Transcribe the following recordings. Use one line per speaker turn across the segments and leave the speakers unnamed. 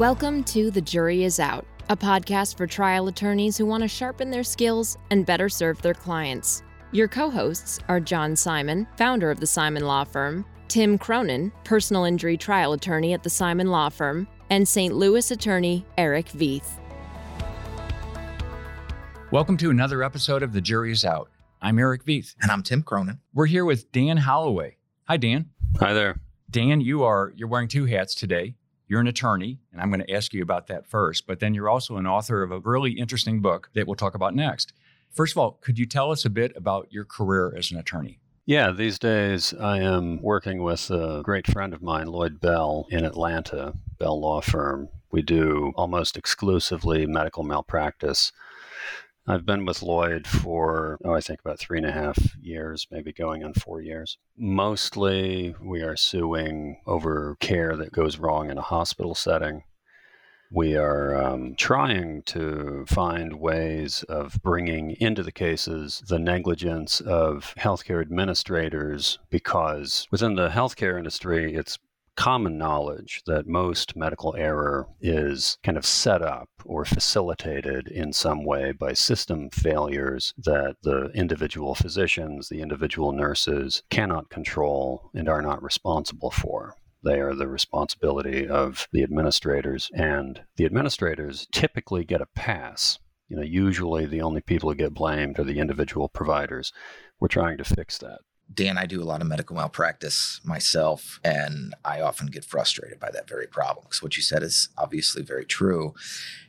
Welcome to The Jury Is Out, a podcast for trial attorneys who want to sharpen their skills and better serve their clients. Your co hosts are John Simon, founder of the Simon Law Firm, Tim Cronin, personal injury trial attorney at the Simon Law Firm, and St. Louis attorney Eric Veith.
Welcome to another episode of The Jury Is Out. I'm Eric Veith.
And I'm Tim Cronin.
We're here with Dan Holloway. Hi, Dan.
Hi there.
Dan, you are you're wearing two hats today. You're an attorney, and I'm going to ask you about that first, but then you're also an author of a really interesting book that we'll talk about next. First of all, could you tell us a bit about your career as an attorney?
Yeah, these days I am working with a great friend of mine, Lloyd Bell, in Atlanta, Bell Law Firm. We do almost exclusively medical malpractice. I've been with Lloyd for, oh, I think about three and a half years, maybe going on four years. Mostly we are suing over care that goes wrong in a hospital setting. We are um, trying to find ways of bringing into the cases the negligence of healthcare administrators because within the healthcare industry, it's common knowledge that most medical error is kind of set up or facilitated in some way by system failures that the individual physicians, the individual nurses cannot control and are not responsible for. They are the responsibility of the administrators, and the administrators typically get a pass. You know, usually the only people who get blamed are the individual providers. We're trying to fix that.
Dan, I do a lot of medical malpractice myself, and I often get frustrated by that very problem because what you said is obviously very true.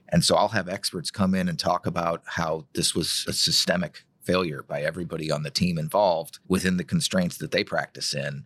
And so I'll have experts come in and talk about how this was a systemic failure by everybody on the team involved within the constraints that they practice in.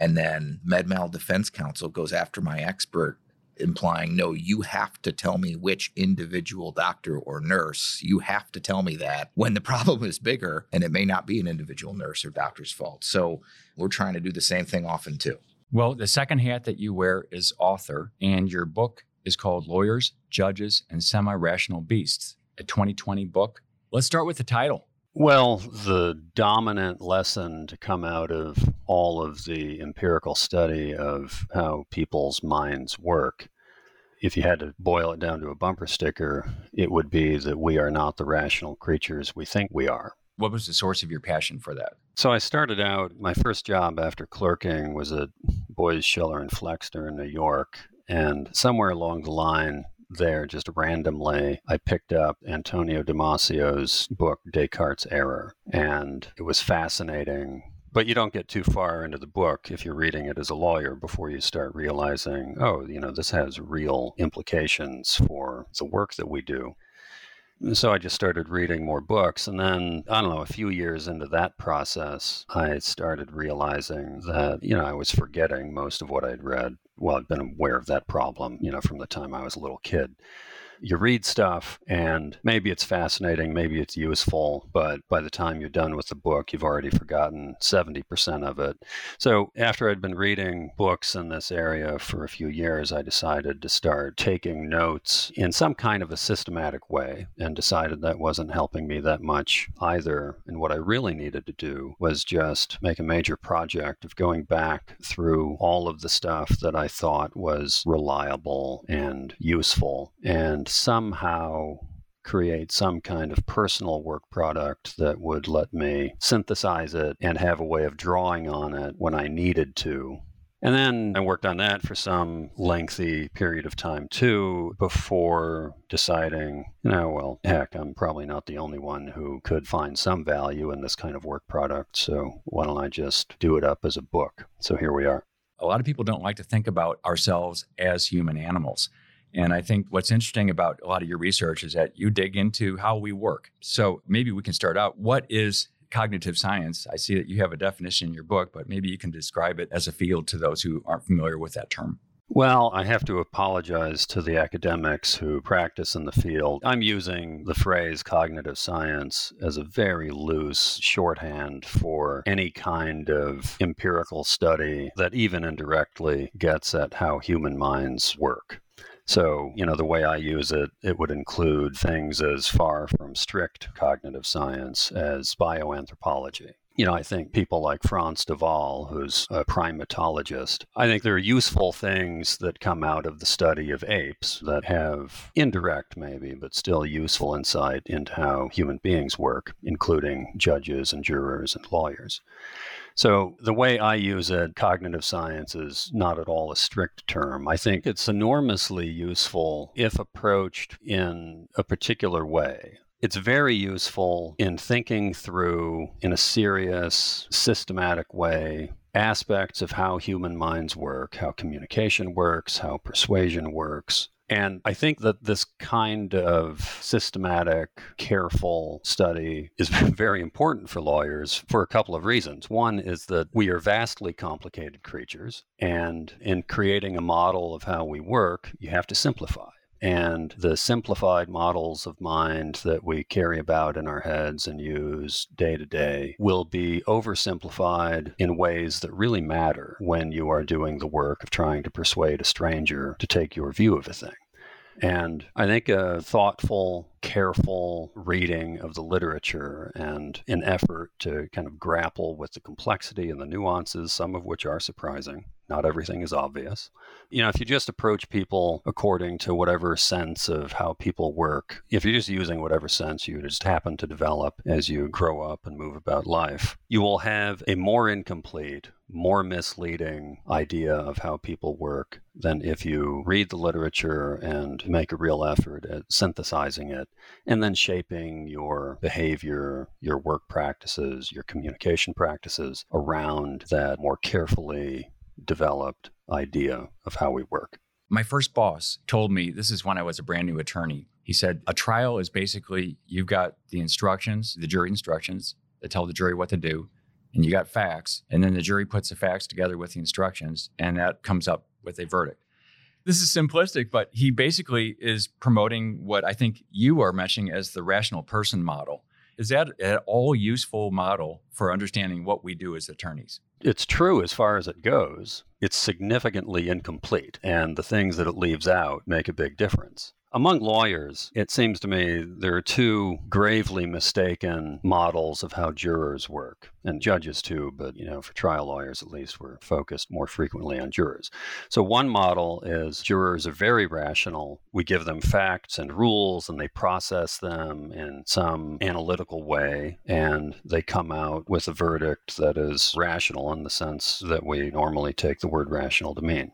And then MedMal Defense Counsel goes after my expert implying, no, you have to tell me which individual doctor or nurse. You have to tell me that when the problem is bigger and it may not be an individual nurse or doctor's fault. So we're trying to do the same thing often too.
Well, the second hat that you wear is author, and your book is called Lawyers, Judges, and Semi Rational Beasts, a 2020 book. Let's start with the title.
Well, the dominant lesson to come out of all of the empirical study of how people's minds work, if you had to boil it down to a bumper sticker, it would be that we are not the rational creatures we think we are.
What was the source of your passion for that?
So I started out, my first job after clerking was at Boies, Schiller and Flexner in New York. And somewhere along the line, there just randomly, I picked up Antonio Damasio's book, Descartes' Error. And it was fascinating. But you don't get too far into the book if you're reading it as a lawyer before you start realizing, oh, you know, this has real implications for the work that we do. So I just started reading more books. And then, I don't know, a few years into that process, I started realizing that, you know, I was forgetting most of what I'd read. Well, I've been aware of that problem, you know, from the time I was a little kid you read stuff and maybe it's fascinating, maybe it's useful, but by the time you're done with the book, you've already forgotten 70% of it. So after I'd been reading books in this area for a few years, I decided to start taking notes in some kind of a systematic way and decided that wasn't helping me that much either. And what I really needed to do was just make a major project of going back through all of the stuff that I thought was reliable and useful and and somehow create some kind of personal work product that would let me synthesize it and have a way of drawing on it when I needed to. And then I worked on that for some lengthy period of time too before deciding, you know, well, heck, I'm probably not the only one who could find some value in this kind of work product. So why don't I just do it up as a book? So here we are.
A lot of people don't like to think about ourselves as human animals. And I think what's interesting about a lot of your research is that you dig into how we work. So maybe we can start out. What is cognitive science? I see that you have a definition in your book, but maybe you can describe it as a field to those who aren't familiar with that term.
Well, I have to apologize to the academics who practice in the field. I'm using the phrase cognitive science as a very loose shorthand for any kind of empirical study that even indirectly gets at how human minds work. So, you know, the way I use it, it would include things as far from strict cognitive science as bioanthropology. You know, I think people like Frans de Waal, who's a primatologist, I think there are useful things that come out of the study of apes that have indirect, maybe, but still useful insight into how human beings work, including judges and jurors and lawyers. So, the way I use it, cognitive science is not at all a strict term. I think it's enormously useful if approached in a particular way. It's very useful in thinking through, in a serious, systematic way, aspects of how human minds work, how communication works, how persuasion works, and I think that this kind of systematic, careful study is very important for lawyers for a couple of reasons. One is that we are vastly complicated creatures, and in creating a model of how we work, you have to simplify and the simplified models of mind that we carry about in our heads and use day to day will be oversimplified in ways that really matter when you are doing the work of trying to persuade a stranger to take your view of a thing. And I think a thoughtful, careful reading of the literature and an effort to kind of grapple with the complexity and the nuances, some of which are surprising, not everything is obvious. You know, if you just approach people according to whatever sense of how people work, if you're just using whatever sense you just happen to develop as you grow up and move about life, you will have a more incomplete, more misleading idea of how people work than if you read the literature and make a real effort at synthesizing it and then shaping your behavior, your work practices, your communication practices around that more carefully developed idea of how we work.
My first boss told me this is when I was a brand new attorney. He said, A trial is basically you've got the instructions, the jury instructions that tell the jury what to do, and you got facts, and then the jury puts the facts together with the instructions, and that comes up with a verdict. This is simplistic, but he basically is promoting what I think you are mentioning as the rational person model. Is that an all useful model for understanding what we do as attorneys?
It's true as far as it goes. It's significantly incomplete, and the things that it leaves out make a big difference. Among lawyers, it seems to me there are two gravely mistaken models of how jurors work, and judges too, but you know, for trial lawyers at least, we're focused more frequently on jurors. So one model is jurors are very rational. We give them facts and rules and they process them in some analytical way and they come out with a verdict that is rational in the sense that we normally take the word rational to mean.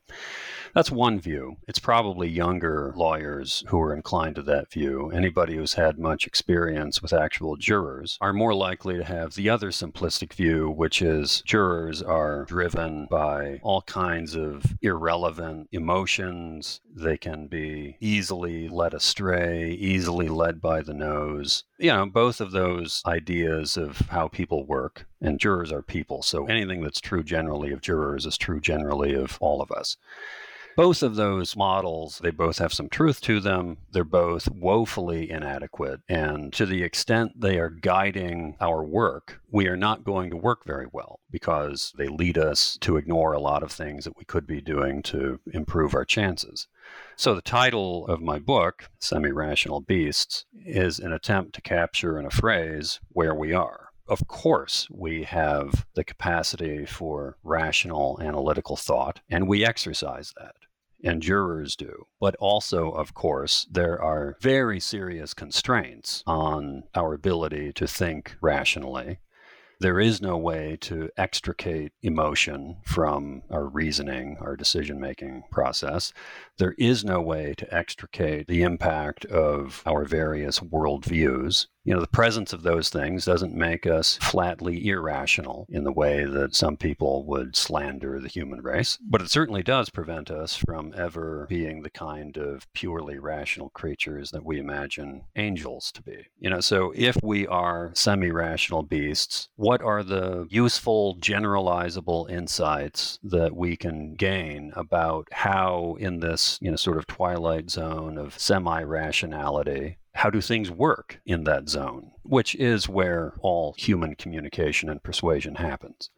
That's one view. It's probably younger lawyers who are inclined to that view. Anybody who's had much experience with actual jurors are more likely to have the other simplistic view, which is jurors are driven by all kinds of irrelevant emotions. They can be easily led astray, easily led by the nose. You know, both of those ideas of how people work, and jurors are people. So anything that's true generally of jurors is true generally of all of us both of those models, they both have some truth to them. They're both woefully inadequate. And to the extent they are guiding our work, we are not going to work very well because they lead us to ignore a lot of things that we could be doing to improve our chances. So, the title of my book, Semi Rational Beasts, is an attempt to capture in a phrase where we are of course, we have the capacity for rational analytical thought, and we exercise that and jurors do. But also, of course, there are very serious constraints on our ability to think rationally. There is no way to extricate emotion from our reasoning, our decision making process. There is no way to extricate the impact of our various worldviews you know, the presence of those things doesn't make us flatly irrational in the way that some people would slander the human race, but it certainly does prevent us from ever being the kind of purely rational creatures that we imagine angels to be. You know, so if we are semi rational beasts, what are the useful, generalizable insights that we can gain about how, in this, you know, sort of twilight zone of semi rationality, how do things work in that zone, which is where all human communication and persuasion happens.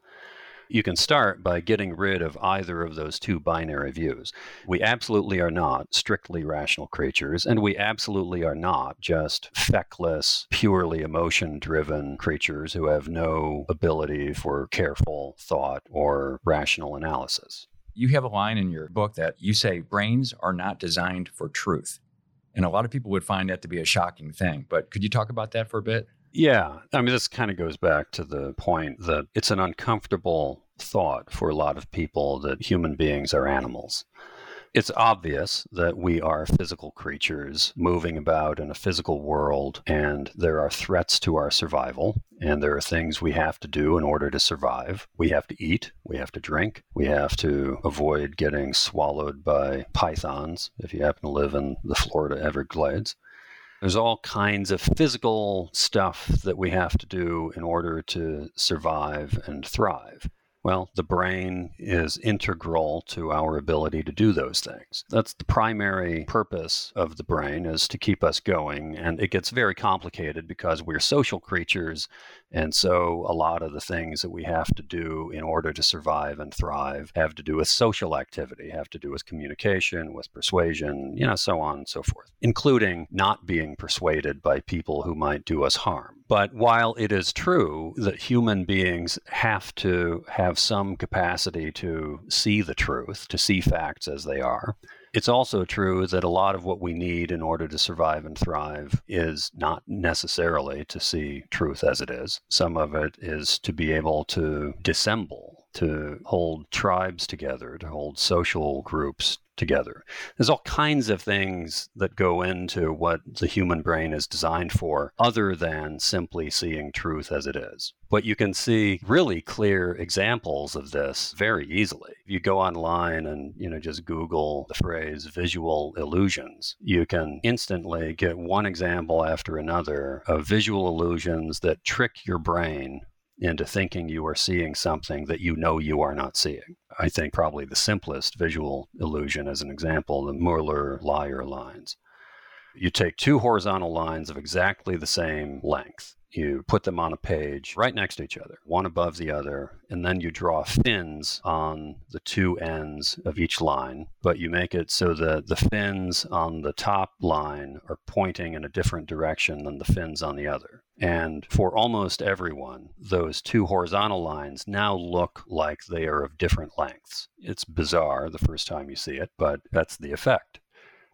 You can start by getting rid of either of those two binary views. We absolutely are not strictly rational creatures, and we absolutely are not just feckless, purely emotion driven creatures who have no ability for careful thought or rational analysis.
You have a line in your book that you say brains are not designed for truth. And a lot of people would find that to be a shocking thing. But could you talk about that for a bit?
Yeah. I mean, this kind of goes back to the point that it's an uncomfortable thought for a lot of people that human beings are animals. It's obvious that we are physical creatures moving about in a physical world, and there are threats to our survival, and there are things we have to do in order to survive. We have to eat, we have to drink, we have to avoid getting swallowed by pythons if you happen to live in the Florida Everglades. There's all kinds of physical stuff that we have to do in order to survive and thrive. Well, the brain is integral to our ability to do those things. That's the primary purpose of the brain is to keep us going and it gets very complicated because we're social creatures and so a lot of the things that we have to do in order to survive and thrive have to do with social activity, have to do with communication, with persuasion, you know, so on and so forth, including not being persuaded by people who might do us harm. But while it is true that human beings have to have some capacity to see the truth, to see facts as they are, it's also true that a lot of what we need in order to survive and thrive is not necessarily to see truth as it is. Some of it is to be able to dissemble, to hold tribes together, to hold social groups together. There's all kinds of things that go into what the human brain is designed for, other than simply seeing truth as it is. But you can see really clear examples of this very easily. If you go online and you know just Google the phrase visual illusions, you can instantly get one example after another of visual illusions that trick your brain into thinking you are seeing something that you know you are not seeing. I think probably the simplest visual illusion, as an example, the Mueller Lyer lines. You take two horizontal lines of exactly the same length. You put them on a page right next to each other, one above the other, and then you draw fins on the two ends of each line, but you make it so that the fins on the top line are pointing in a different direction than the fins on the other. And for almost everyone, those two horizontal lines now look like they are of different lengths. It's bizarre the first time you see it, but that's the effect.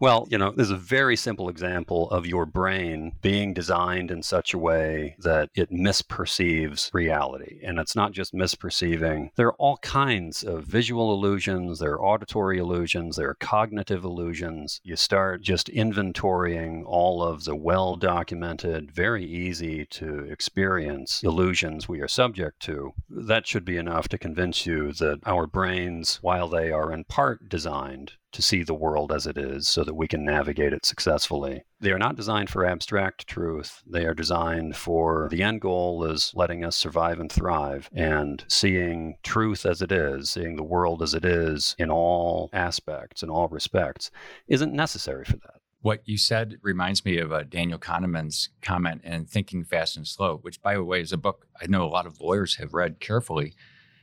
Well, you know, there's a very simple example of your brain being designed in such a way that it misperceives reality. And it's not just misperceiving, there are all kinds of visual illusions, there are auditory illusions, there are cognitive illusions. You start just inventorying all of the well documented, very easy to experience illusions we are subject to. That should be enough to convince you that our brains, while they are in part designed to see the world as it is so that we can navigate it successfully. They are not designed for abstract truth. They are designed for the end goal is letting us survive and thrive and seeing truth as it is, seeing the world as it is in all aspects, in all respects, isn't necessary for that.
What you said reminds me of uh, Daniel Kahneman's comment in Thinking Fast and Slow, which, by the way, is a book I know a lot of lawyers have read carefully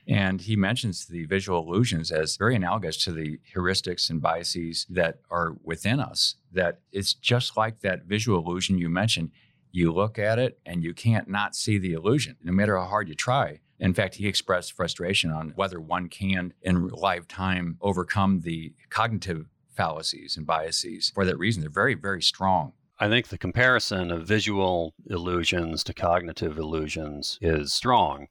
and he mentions the visual illusions as very analogous to the heuristics and biases that are within us. That it's just like that visual illusion you mentioned. You look at it and you can't not see the illusion, no matter how hard you try. In fact, he expressed frustration on whether one can, in lifetime, overcome the cognitive fallacies and biases. For that reason, they're very, very strong.
I think the comparison of visual illusions to cognitive illusions is strong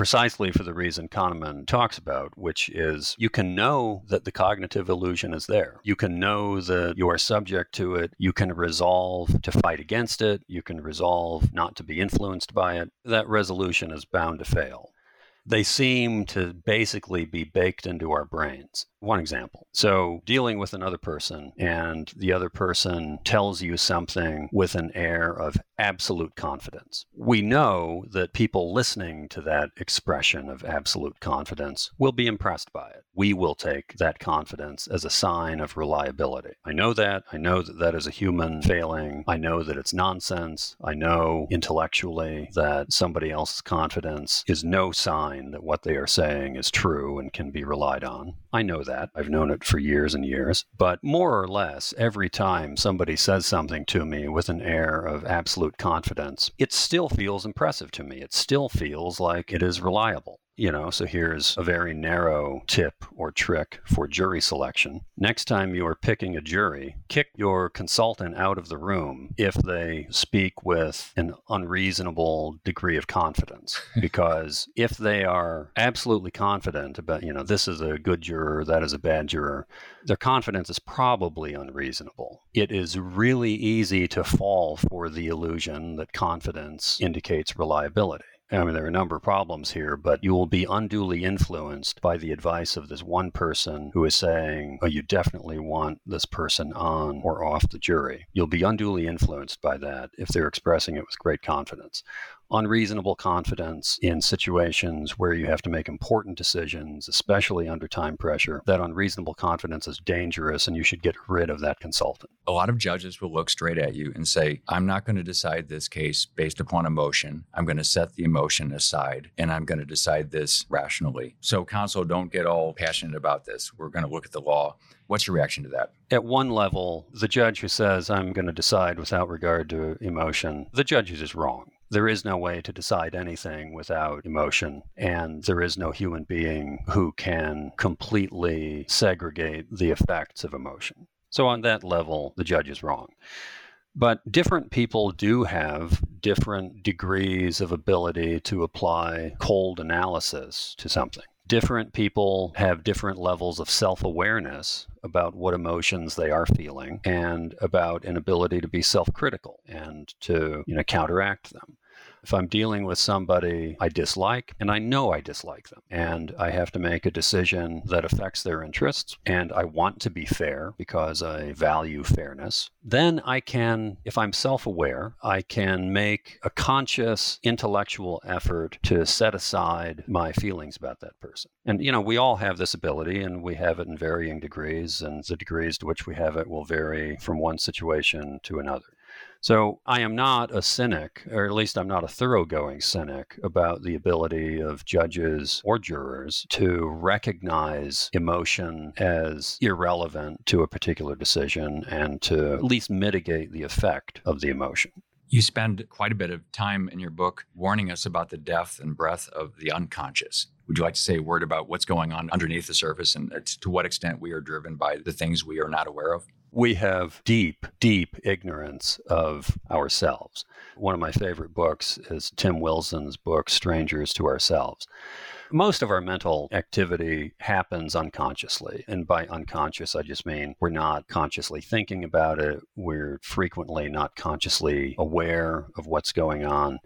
precisely for the reason Kahneman talks about, which is you can know that the cognitive illusion is there. You can know that you are subject to it. You can resolve to fight against it. You can resolve not to be influenced by it. That resolution is bound to fail they seem to basically be baked into our brains. One example. So, dealing with another person, and the other person tells you something with an air of absolute confidence. We know that people listening to that expression of absolute confidence will be impressed by it. We will take that confidence as a sign of reliability. I know that. I know that that is a human failing. I know that it's nonsense. I know intellectually that somebody else's confidence is no sign that what they are saying is true and can be relied on. I know that. I've known it for years and years. But more or less, every time somebody says something to me with an air of absolute confidence, it still feels impressive to me. It still feels like it is reliable. You know, so here's a very narrow tip or trick for jury selection. Next time you are picking a jury, kick your consultant out of the room if they speak with an unreasonable degree of confidence. because if they are absolutely confident about, you know, this is a good juror, that is a bad juror, their confidence is probably unreasonable. It is really easy to fall for the illusion that confidence indicates reliability. I mean, there are a number of problems here, but you will be unduly influenced by the advice of this one person who is saying, oh, you definitely want this person on or off the jury. You'll be unduly influenced by that if they're expressing it with great confidence unreasonable confidence in situations where you have to make important decisions, especially under time pressure. That unreasonable confidence is dangerous and you should get rid of that consultant.
A lot of judges will look straight at you and say, I'm not going to decide this case based upon emotion. I'm going to set the emotion aside and I'm going to decide this rationally. So, counsel, don't get all passionate about this. We're going to look at the law. What's your reaction to that?
At one level, the judge who says, I'm going to decide without regard to emotion, the judge is just wrong there is no way to decide anything without emotion, and there is no human being who can completely segregate the effects of emotion. So, on that level, the judge is wrong. But different people do have different degrees of ability to apply cold analysis to something. Different people have different levels of self awareness about what emotions they are feeling and about an ability to be self critical and to you know, counteract them. If I'm dealing with somebody I dislike, and I know I dislike them, and I have to make a decision that affects their interests, and I want to be fair because I value fairness, then I can, if I'm self aware, I can make a conscious intellectual effort to set aside my feelings about that person. And, you know, we all have this ability, and we have it in varying degrees, and the degrees to which we have it will vary from one situation to another. So I am not a cynic, or at least I'm not a thoroughgoing cynic about the ability of judges or jurors to recognize emotion as irrelevant to a particular decision and to at least mitigate the effect of the emotion.
You spend quite a bit of time in your book warning us about the depth and breadth of the unconscious. Would you like to say a word about what's going on underneath the surface and uh, to what extent we are driven by the things we are not aware of?
We have deep, deep ignorance of ourselves. One of my favorite books is Tim Wilson's book, Strangers to Ourselves. Most of our mental activity happens unconsciously. And by unconscious, I just mean we're not consciously thinking about it. We're frequently not consciously aware of what's going on.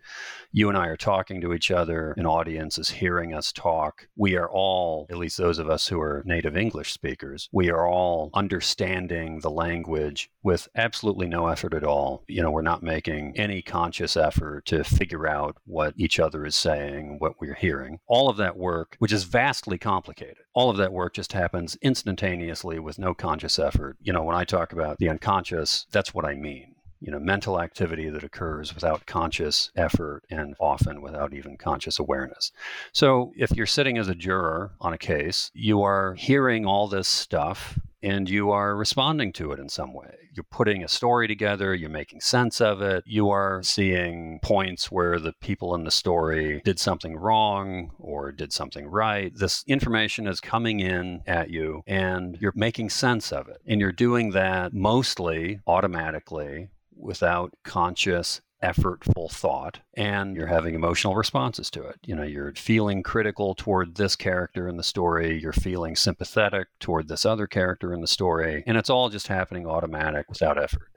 You and I are talking to each other, an audience is hearing us talk. We are all, at least those of us who are native English speakers, we are all understanding the language with absolutely no effort at all. You know, we're not making any conscious effort to figure out what each other is saying, what we're hearing. All of that that work, which is vastly complicated. All of that work just happens instantaneously with no conscious effort. You know, when I talk about the unconscious, that's what I mean. You know, mental activity that occurs without conscious effort and often without even conscious awareness. So, if you're sitting as a juror on a case, you are hearing all this stuff and you are responding to it in some way. You're putting a story together, you're making sense of it, you are seeing points where the people in the story did something wrong or did something right. This information is coming in at you and you're making sense of it. And you're doing that mostly automatically without conscious effortful thought and you're having emotional responses to it. You know, you're feeling critical toward this character in the story, you're feeling sympathetic toward this other character in the story, and it's all just happening automatic without effort.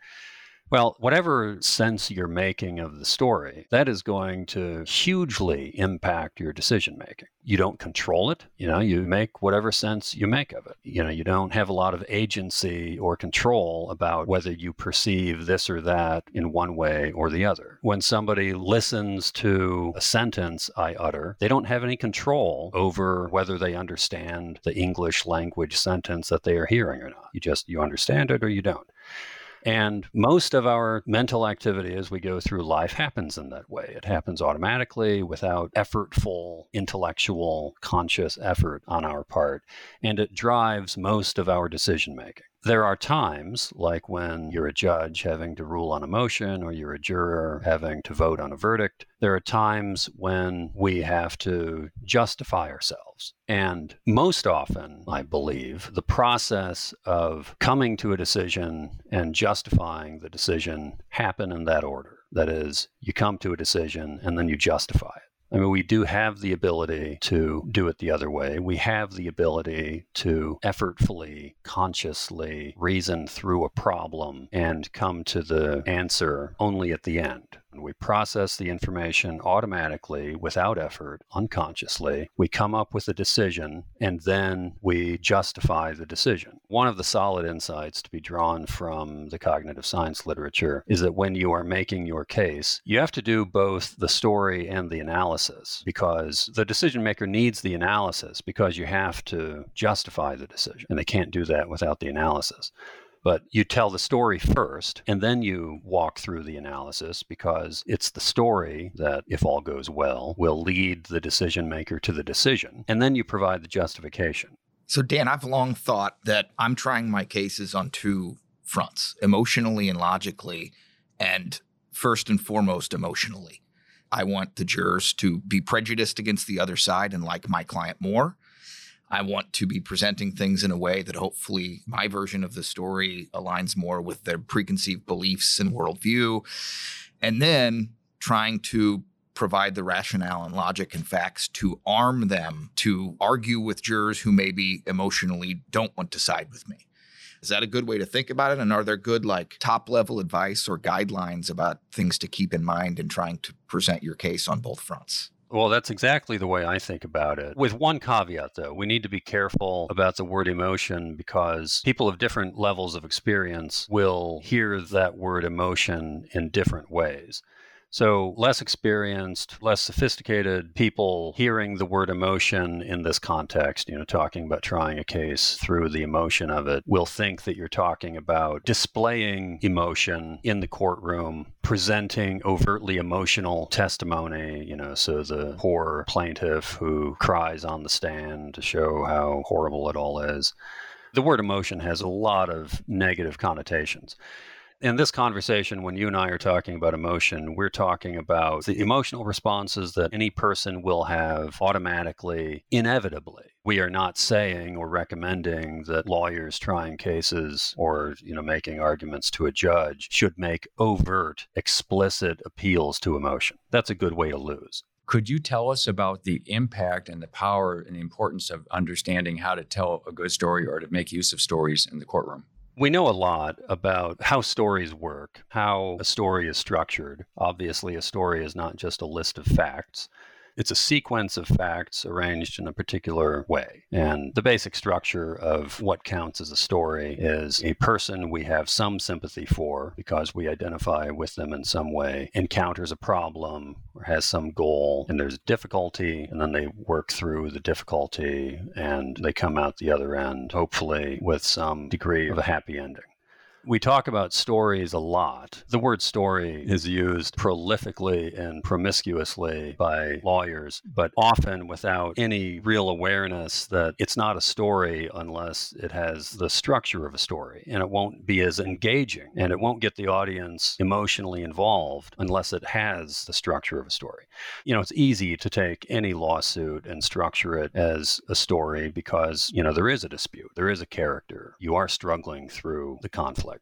Well, whatever sense you're making of the story, that is going to hugely impact your decision making. You don't control it. You know, you make whatever sense you make of it. You know, you don't have a lot of agency or control about whether you perceive this or that in one way or the other. When somebody listens to a sentence I utter, they don't have any control over whether they understand the English language sentence that they are hearing or not. You just you understand it or you don't. And most of our mental activity as we go through life happens in that way. It happens automatically without effortful, intellectual, conscious effort on our part. And it drives most of our decision making. There are times, like when you're a judge having to rule on a motion or you're a juror having to vote on a verdict, there are times when we have to justify ourselves. And most often, I believe, the process of coming to a decision and justifying the decision happen in that order. That is, you come to a decision and then you justify it. I mean, we do have the ability to do it the other way. We have the ability to effortfully, consciously reason through a problem and come to the answer only at the end. We process the information automatically without effort, unconsciously. We come up with a decision and then we justify the decision. One of the solid insights to be drawn from the cognitive science literature is that when you are making your case, you have to do both the story and the analysis because the decision maker needs the analysis because you have to justify the decision and they can't do that without the analysis. But you tell the story first, and then you walk through the analysis because it's the story that, if all goes well, will lead the decision maker to the decision. And then you provide the justification.
So, Dan, I've long thought that I'm trying my cases on two fronts emotionally and logically, and first and foremost, emotionally. I want the jurors to be prejudiced against the other side and like my client more. I want to be presenting things in a way that hopefully my version of the story aligns more with their preconceived beliefs and worldview. And then trying to provide the rationale and logic and facts to arm them to argue with jurors who maybe emotionally don't want to side with me. Is that a good way to think about it? And are there good, like, top level advice or guidelines about things to keep in mind in trying to present your case on both fronts?
Well, that's exactly the way I think about it. With one caveat, though, we need to be careful about the word emotion because people of different levels of experience will hear that word emotion in different ways. So, less experienced, less sophisticated people hearing the word emotion in this context, you know, talking about trying a case through the emotion of it, will think that you're talking about displaying emotion in the courtroom, presenting overtly emotional testimony, you know, so the poor plaintiff who cries on the stand to show how horrible it all is. The word emotion has a lot of negative connotations in this conversation, when you and I are talking about emotion, we're talking about the emotional responses that any person will have automatically, inevitably. We are not saying or recommending that lawyers trying cases or, you know, making arguments to a judge should make overt, explicit appeals to emotion. That's a good way to lose.
Could you tell us about the impact and the power and the importance of understanding how to tell a good story or to make use of stories in the courtroom?
We know a lot about how stories work, how a story is structured. Obviously, a story is not just a list of facts. It's a sequence of facts arranged in a particular way. And the basic structure of what counts as a story is a person we have some sympathy for because we identify with them in some way, encounters a problem or has some goal, and there's difficulty, and then they work through the difficulty and they come out the other end, hopefully with some degree of a happy ending. We talk about stories a lot. The word story is used prolifically and promiscuously by lawyers, but often without any real awareness that it's not a story unless it has the structure of a story. And it won't be as engaging and it won't get the audience emotionally involved unless it has the structure of a story. You know, it's easy to take any lawsuit and structure it as a story because, you know, there is a dispute, there is a character. You are struggling through the conflict.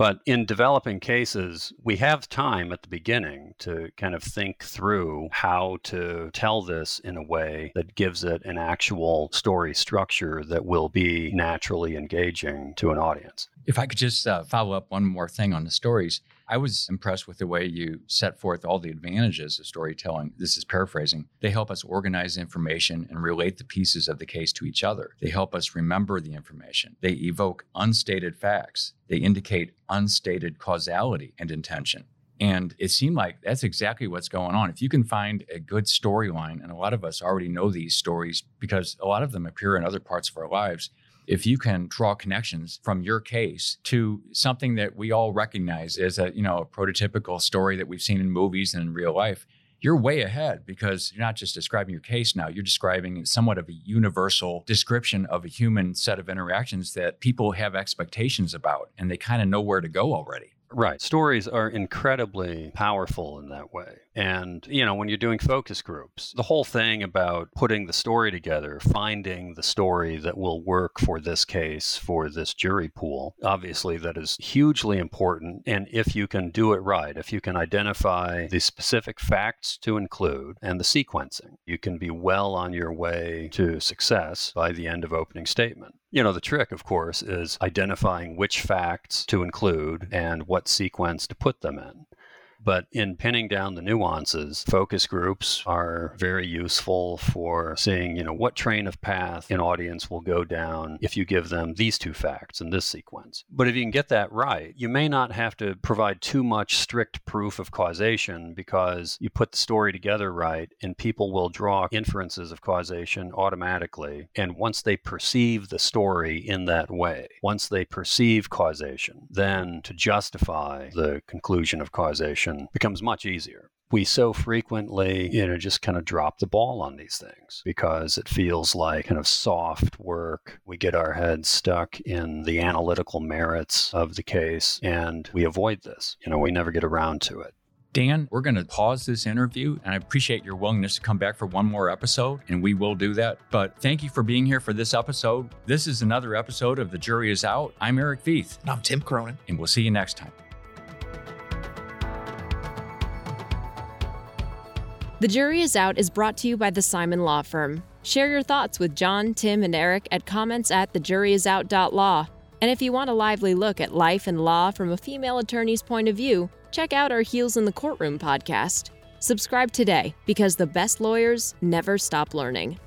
But in developing cases, we have time at the beginning to kind of think through how to tell this in a way that gives it an actual story structure that will be naturally engaging to an audience.
If I could just uh, follow up one more thing on the stories, I was impressed with the way you set forth all the advantages of storytelling. This is paraphrasing. They help us organize information and relate the pieces of the case to each other. They help us remember the information. They evoke unstated facts. They indicate unstated causality and intention. And it seemed like that's exactly what's going on. If you can find a good storyline, and a lot of us already know these stories because a lot of them appear in other parts of our lives, if you can draw connections from your case to something that we all recognize as a you know a prototypical story that we've seen in movies and in real life you're way ahead because you're not just describing your case now you're describing somewhat of a universal description of a human set of interactions that people have expectations about and they kind of know where to go already
Right. Stories are incredibly powerful in that way. And, you know, when you're doing focus groups, the whole thing about putting the story together, finding the story that will work for this case, for this jury pool, obviously that is hugely important. And if you can do it right, if you can identify the specific facts to include and the sequencing, you can be well on your way to success by the end of opening statement. You know, the trick, of course, is identifying which facts to include and what sequence to put them in. But in pinning down the nuances, focus groups are very useful for seeing, you know, what train of path an audience will go down if you give them these two facts in this sequence. But if you can get that right, you may not have to provide too much strict proof of causation because you put the story together right and people will draw inferences of causation automatically. And once they perceive the story in that way, once they perceive causation, then to justify the conclusion of causation becomes much easier. We so frequently, you know, just kind of drop the ball on these things because it feels like kind of soft work. We get our heads stuck in the analytical merits of the case and we avoid this. You know, we never get around to it.
Dan, we're going to pause this interview, and I appreciate your willingness to come back for one more episode, and we will do that. But thank you for being here for this episode. This is another episode of The Jury is Out. I'm Eric Veith.
And I'm Tim Cronin.
And we'll see you next time.
The Jury is Out is brought to you by the Simon Law Firm. Share your thoughts with John, Tim, and Eric at comments at thejuryisout.law. And if you want a lively look at life and law from a female attorney's point of view, check out our Heels in the Courtroom podcast. Subscribe today because the best lawyers never stop learning.